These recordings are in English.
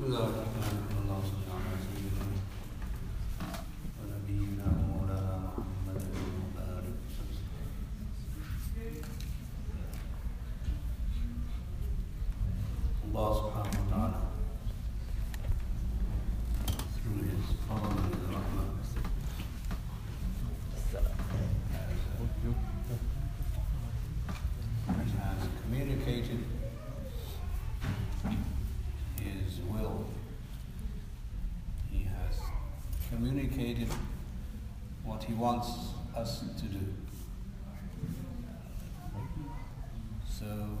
那个，嗯，老反正 wants us to do. So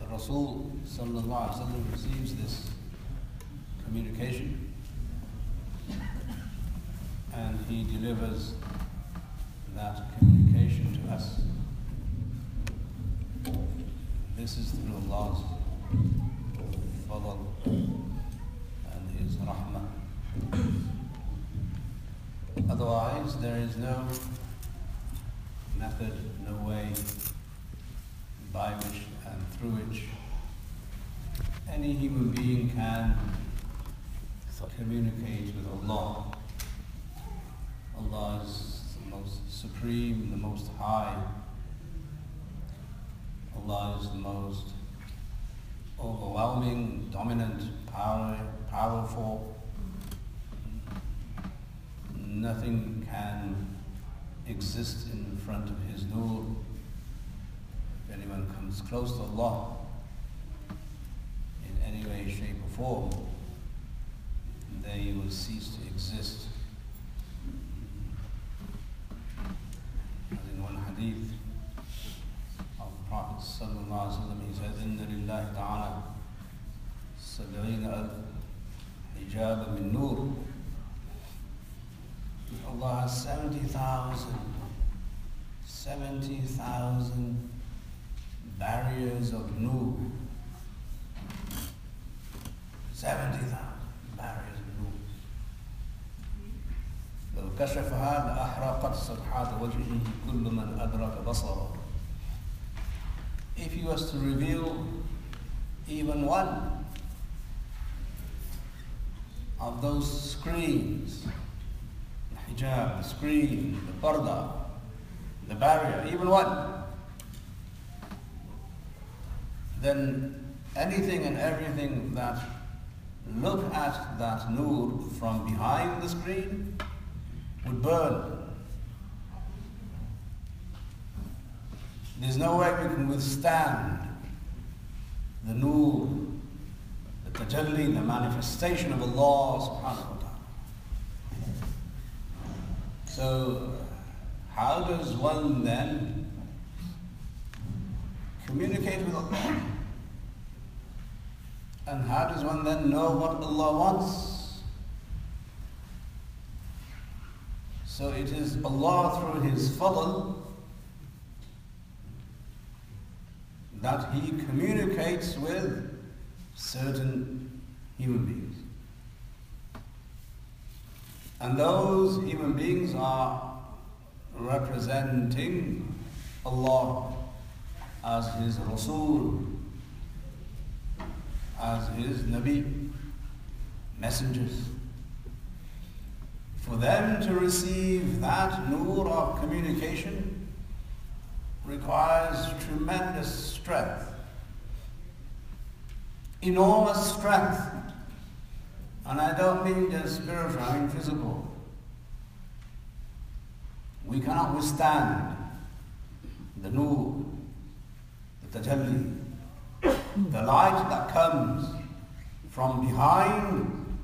the Rasul receives this communication and he delivers that communication to us. This is through Allah's fadl and His rahmah. Otherwise, there is no method, no way by which and through which any human being can communicate with Allah. Allah is the most supreme, the most high. Allah is the most overwhelming, dominant, power, powerful. Nothing can exist in front of His nur. If anyone comes close to Allah in any way, shape, or form, they will cease to exist. As in one hadith of the Prophet sallallahu he says, "Inna lillahi ta'ala sab'ina alf hijab min nur." Allah has 70,000 70,000 barriers of nur. 70,000 barriers of nur. لو كشفها لأحرقت صفحات وجهه كل من أدرك بصره. If he was to reveal even one of those screens, the hijab, the screen, the parda, the barrier, even one, then anything and everything that look at that nur from behind the screen would burn. There's no way we can withstand the nur, the tajalli, the manifestation of Allah subhanahu wa ta'ala. So how does one then communicate with Allah? And how does one then know what Allah wants? So it is Allah through His fadl that He communicates with certain human beings. And those human beings are representing Allah as His Rasul, as His Nabi, messengers. For them to receive that nur of communication requires tremendous strength, enormous strength. And I don't mean just spiritual, I mean physical. We cannot withstand the nur, the tajalli, the light that comes from behind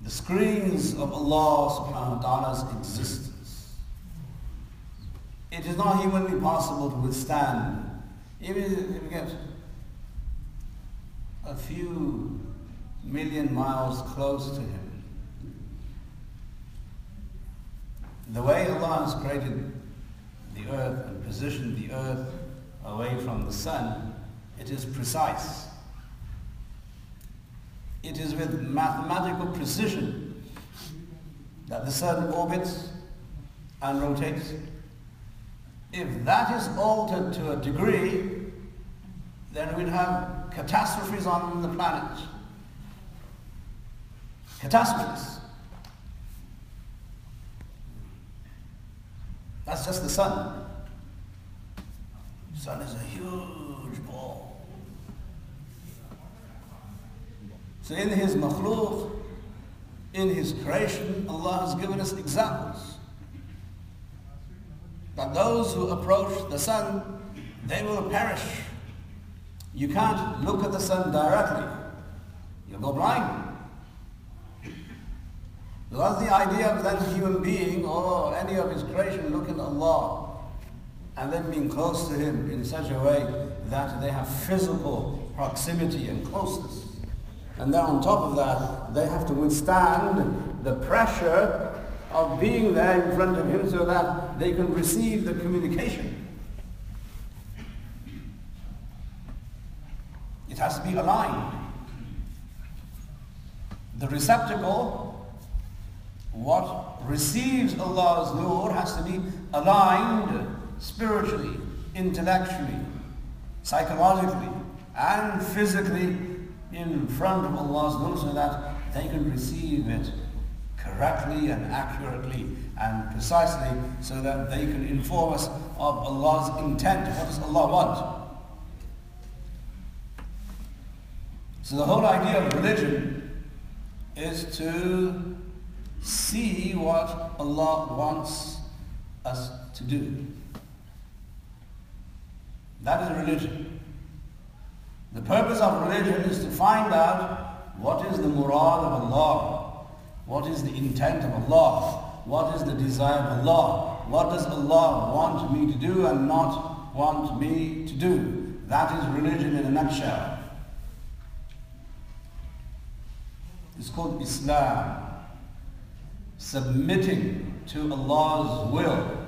the screens of Allah subhanahu wa ta'ala's existence. It is not humanly possible to withstand, even if we get a few million miles close to Him. The way Allah has created the earth and positioned the earth away from the sun, it is precise. It is with mathematical precision that the sun orbits and rotates. If that is altered to a degree, then we'd have catastrophes on the planet. Catastrophes. That's just the sun. The sun is a huge ball. So in his makhluk, in his creation, Allah has given us examples. That those who approach the sun, they will perish. You can't look at the sun directly. You'll go blind. That's the idea of that human being or any of his creation looking at Allah and then being close to him in such a way that they have physical proximity and closeness. And then on top of that, they have to withstand the pressure of being there in front of him so that they can receive the communication. It has to be aligned. The receptacle what receives Allah's nur has to be aligned spiritually, intellectually, psychologically, and physically in front of Allah's nur so that they can receive it correctly and accurately and precisely so that they can inform us of Allah's intent. What does Allah want? So the whole idea of religion is to see what Allah wants us to do. That is religion. The purpose of religion is to find out what is the murad of Allah, what is the intent of Allah, what is the desire of Allah, what does Allah want me to do and not want me to do. That is religion in a nutshell. It's called Islam submitting to Allah's will.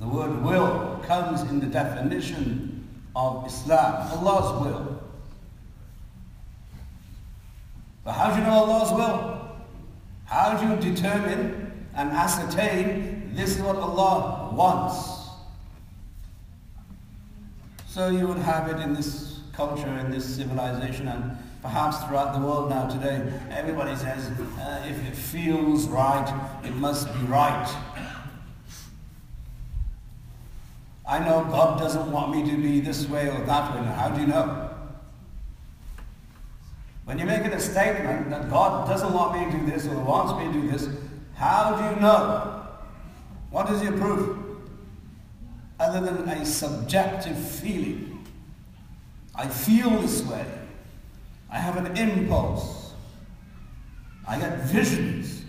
The word will comes in the definition of Islam, Allah's will. But how do you know Allah's will? How do you determine and ascertain this is what Allah wants? So you would have it in this culture, in this civilization, and Perhaps throughout the world now today, everybody says, uh, if it feels right, it must be right. I know God doesn't want me to be this way or that way. How do you know? When you're making a statement that God doesn't want me to do this or wants me to do this, how do you know? What is your proof? Other than a subjective feeling. I feel this way. I have an impulse. I get visions.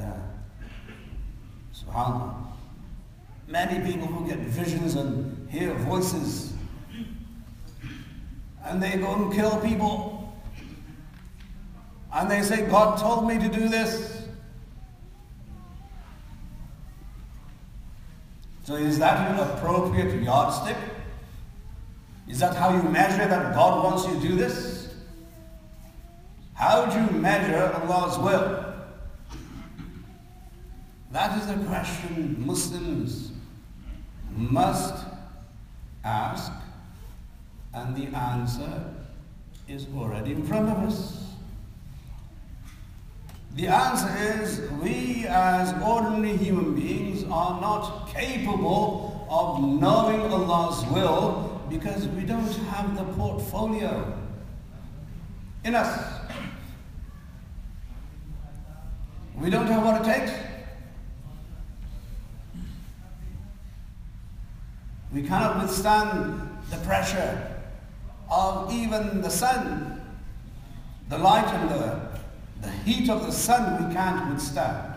Uh, SubhanAllah. Many people who get visions and hear voices and they go and kill people. And they say, God told me to do this. So is that an appropriate yardstick? Is that how you measure that God wants you to do this? How do you measure Allah's will? That is the question Muslims must ask, and the answer is already in front of us. The answer is we as ordinary human beings are not capable of knowing Allah's will because we don't have the portfolio in us. We don't have what it takes. We cannot withstand the pressure of even the sun, the light and the, the heat of the sun we can't withstand.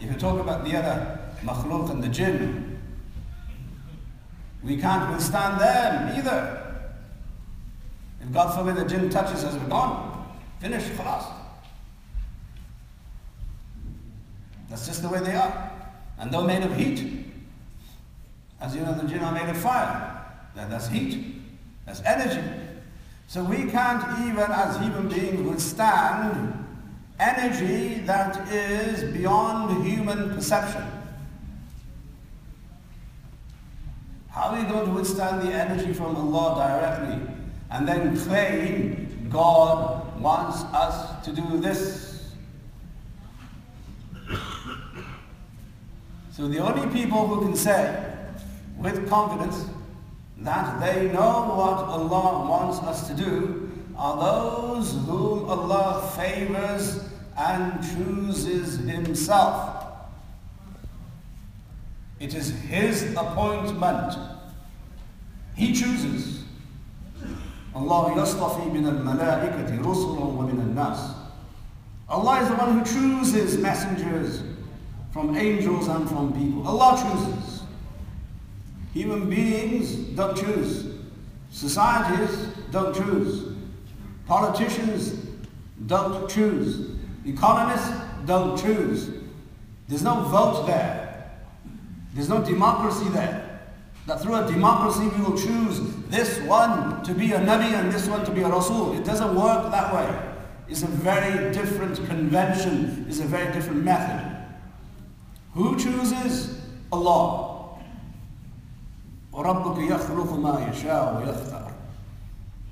If you talk about the other makhluk and the jinn, we can't withstand them either. If God forbid the jinn touches us, we're gone. Finished, khalas. That's just the way they are. And they're made of heat. As you know, the jinn are made of fire. That's heat. That's energy. So we can't even, as human beings, withstand energy that is beyond human perception. How are you going to withstand the energy from Allah directly and then claim God wants us to do this? So the only people who can say with confidence that they know what Allah wants us to do are those whom Allah favors and chooses Himself. It is His appointment. He chooses. Allah yastafi min al-malaikati rusulan wa min al-nas. Allah is the one who chooses messengers from angels and from people. Allah chooses. Human beings don't choose. Societies don't choose. Politicians don't choose. Economists don't choose. There's no vote there. There's no democracy there. That through a democracy we will choose this one to be a Nabi and this one to be a Rasul. It doesn't work that way. It's a very different convention. It's a very different method. Who chooses? Allah. وَرَبُّكَ يَخْلُقُ مَا يَشَاءُ وَيَخْتَارُ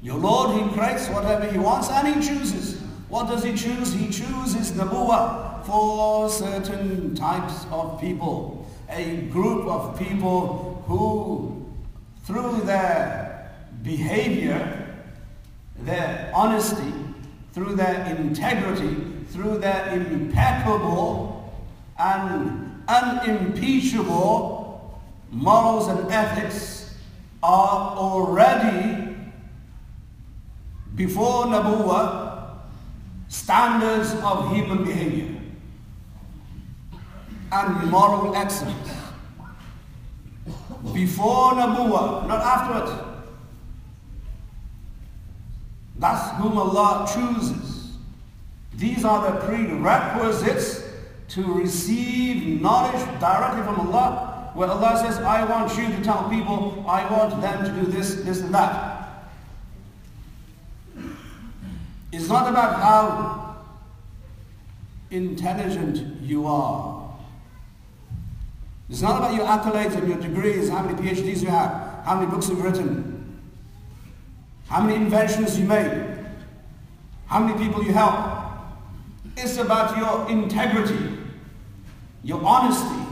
Your Lord, He creates whatever He wants and He chooses. What does He choose? He chooses Nabuwa for certain types of people. A group of people who, through their behavior, their honesty, through their integrity, through their impeccable and unimpeachable morals and ethics are already before Nabuwa standards of human behavior and moral excellence. Before Nabuwa, not after it. That's whom Allah chooses. These are the prerequisites to receive knowledge directly from Allah where Allah says, I want you to tell people, I want them to do this, this and that. It's not about how intelligent you are. It's not about your accolades and your degrees, how many PhDs you have, how many books you've written, how many inventions you made, how many people you help. It's about your integrity, your honesty,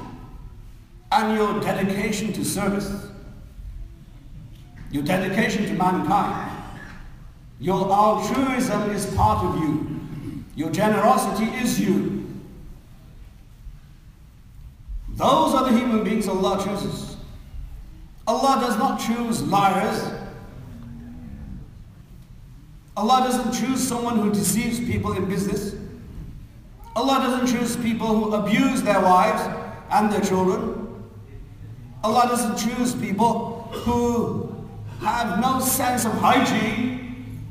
and your dedication to service, your dedication to mankind. Your altruism is part of you. Your generosity is you. Those are the human beings Allah chooses. Allah does not choose liars. Allah doesn't choose someone who deceives people in business. Allah doesn't choose people who abuse their wives and their children. Allah doesn't choose people who have no sense of hygiene,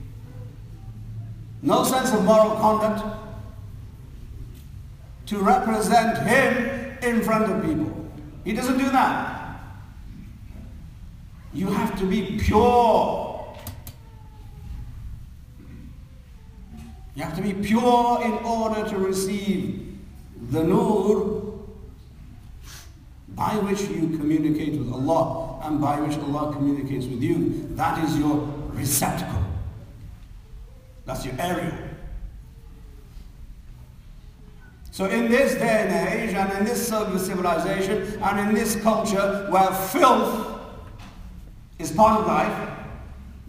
no sense of moral conduct to represent Him in front of people. He doesn't do that. You have to be pure. You have to be pure in order to receive the nur by which you communicate with Allah and by which Allah communicates with you. That is your receptacle. That's your area. So in this day and age and in this civilization and in this culture where filth is part of life,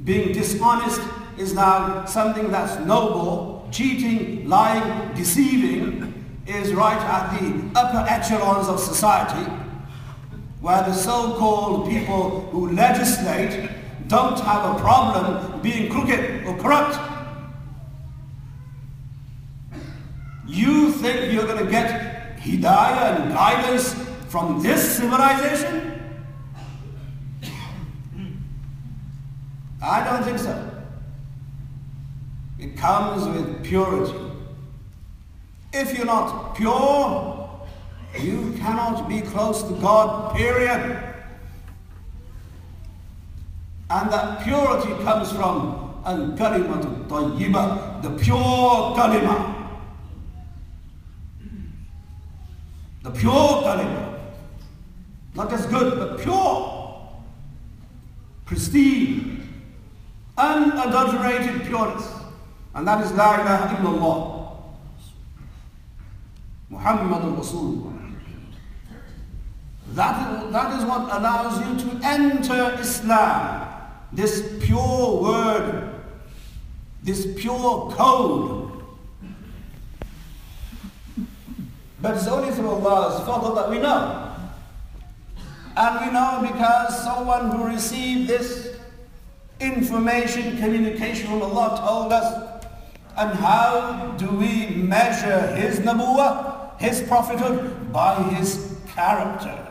being dishonest is now something that's noble, cheating, lying, deceiving is right at the upper echelons of society where the so-called people who legislate don't have a problem being crooked or corrupt. You think you're going to get hidayah and guidance from this civilization? I don't think so. It comes with purity. If you're not pure, you cannot be close to God, period. And that purity comes from al-kalimatu tayyiba, the pure kalima. The pure kalima. Not just good, but pure. pristine, unadulterated pureness. And that is La ilaha illallah. Muhammad Rasulullah. That, that is what allows you to enter Islam. This pure word, this pure code. But it's only through Allah's fadl that we know. And we know because someone who received this information, communication from Allah told us. And how do we measure his nabuwah, his prophethood? By his character,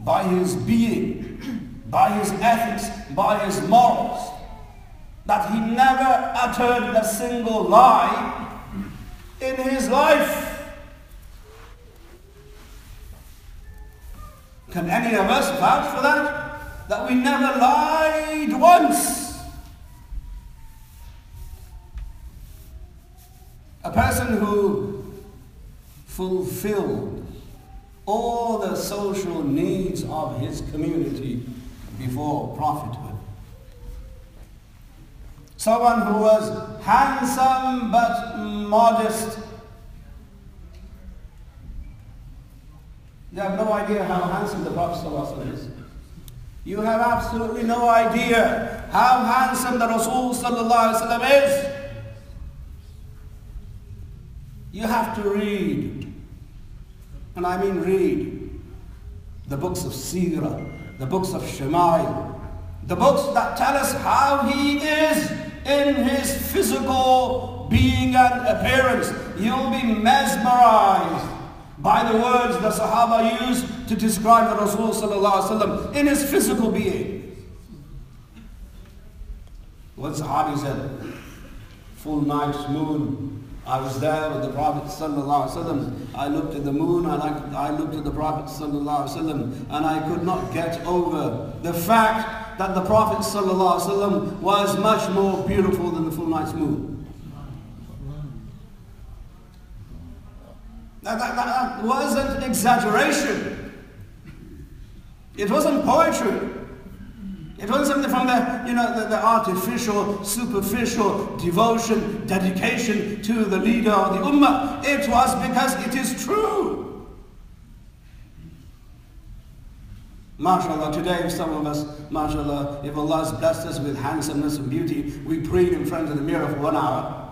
by his being, by his ethics, by his morals. That he never uttered a single lie in his life. Can any of us vouch for that? That we never lied once. A person who fulfilled all the social needs of his community before prophethood. Someone who was handsome but modest You have no idea how handsome the Prophet ﷺ is. You have absolutely no idea how handsome the Rasul ﷺ is. You have to read, and I mean read, the books of Sirah, the books of Shama'il, the books that tell us how he is in his physical being and appearance. You'll be mesmerized by the words the Sahaba used to describe the Rasul in his physical being. One Sahabi said, full night moon, I was there with the Prophet I looked at the moon and I, I looked at the Prophet and I could not get over the fact that the Prophet was much more beautiful than the full night's moon. That, that, that wasn't exaggeration. It wasn't poetry. It wasn't something from the, you know, the, the, artificial, superficial devotion, dedication to the leader of the ummah. It was because it is true. MashaAllah, today some of us, MashaAllah, if Allah has blessed us with handsomeness and beauty, we pray in front of the mirror for one hour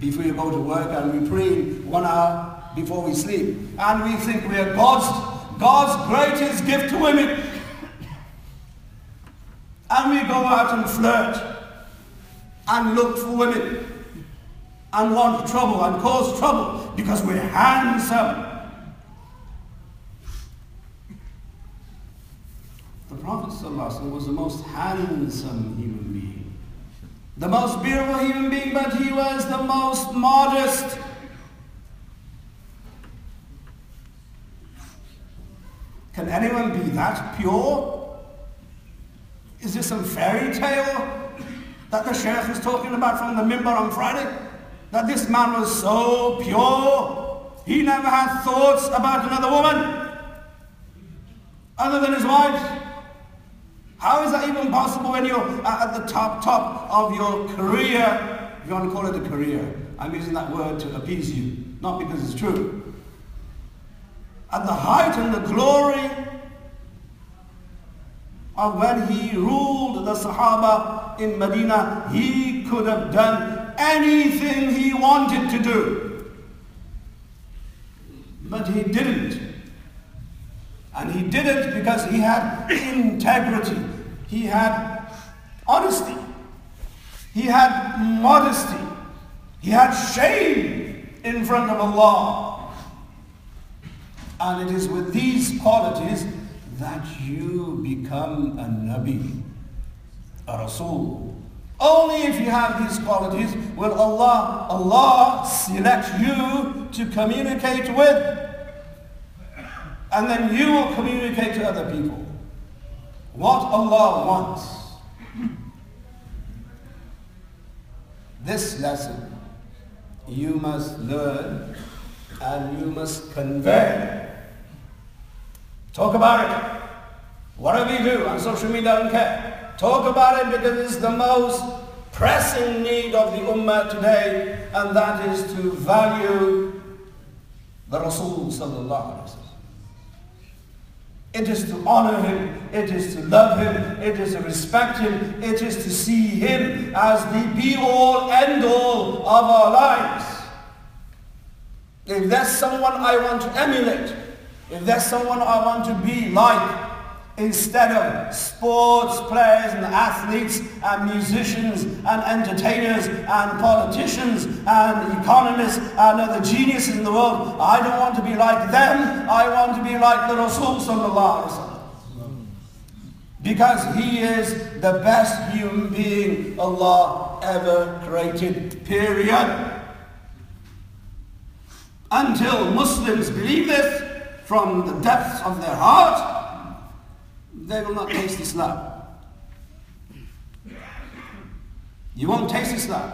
before you go to work and we pray one hour before we sleep. And we think we are God's, God's greatest gift to women. And we go out and flirt and look for women and want trouble and cause trouble because we're handsome. The Prophet was the most handsome human being the most beautiful human being, but he was the most modest. Can anyone be that pure? Is this some fairy tale that the Sheikh is talking about from the mimbar on Friday? That this man was so pure, he never had thoughts about another woman other than his wife. How is that even possible when you're at the top, top of your career? If you want to call it a career. I'm using that word to appease you, not because it's true. At the height and the glory of when he ruled the Sahaba in Medina, he could have done anything he wanted to do. But he didn't. And he did it because he had integrity. He had honesty. He had modesty. He had shame in front of Allah. And it is with these qualities that you become a Nabi, a Rasul. Only if you have these qualities will Allah, Allah select you to communicate with and then you will communicate to other people what Allah wants. This lesson you must learn and you must convey. Talk about it. Whatever you do on social media? I don't care. Talk about it because it's the most pressing need of the Ummah today, and that is to value the Rasul sallallahu wasallam. It is to honor him, it is to love him, it is to respect him, it is to see him as the be-all, end-all of our lives. If there's someone I want to emulate, if there's someone I want to be like, instead of sports players and athletes and musicians and entertainers and politicians and economists and other geniuses in the world. I don't want to be like them. I want to be like the Rasul sallallahu alaihi wasallam. Because he is the best human being Allah ever created, period. Until Muslims believe this from the depths of their heart, they will not taste Islam. You won't taste Islam.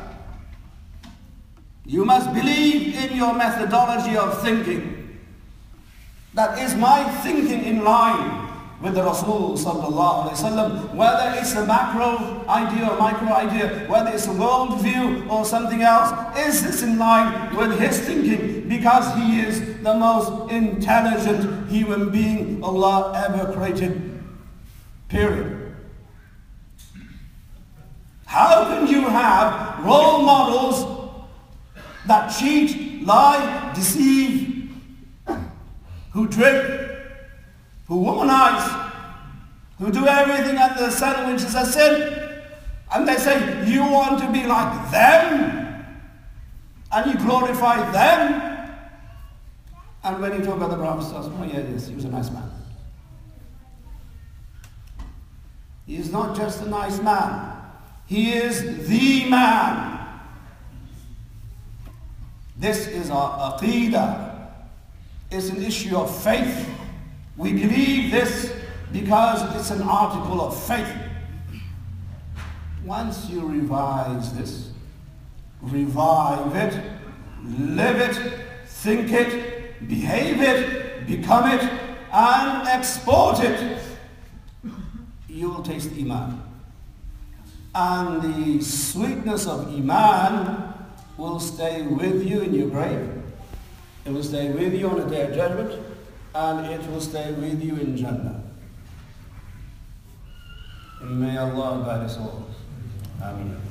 You must believe in your methodology of thinking. That is my thinking in line with the Rasul sallallahu wasallam, whether it's a macro idea or micro idea, whether it's a world view or something else, is this in line with his thinking? Because he is the most intelligent human being Allah ever created. Period. How can you have role models that cheat, lie, deceive, who drink, who womanize, who do everything under the sun which is a sin, and they say you want to be like them, and you glorify them, and when you talk about the Prophet, oh yeah, yes, he was a nice man. He is not just a nice man. He is the man. This is our aqidah. It's an issue of faith. We believe this because it's an article of faith. Once you revise this, revive it, live it, think it, behave it, become it, and export it you will taste Iman. And the sweetness of Iman will stay with you in your grave. It will stay with you on the day of judgment. And it will stay with you in Jannah. And may Allah guide us all. Amen.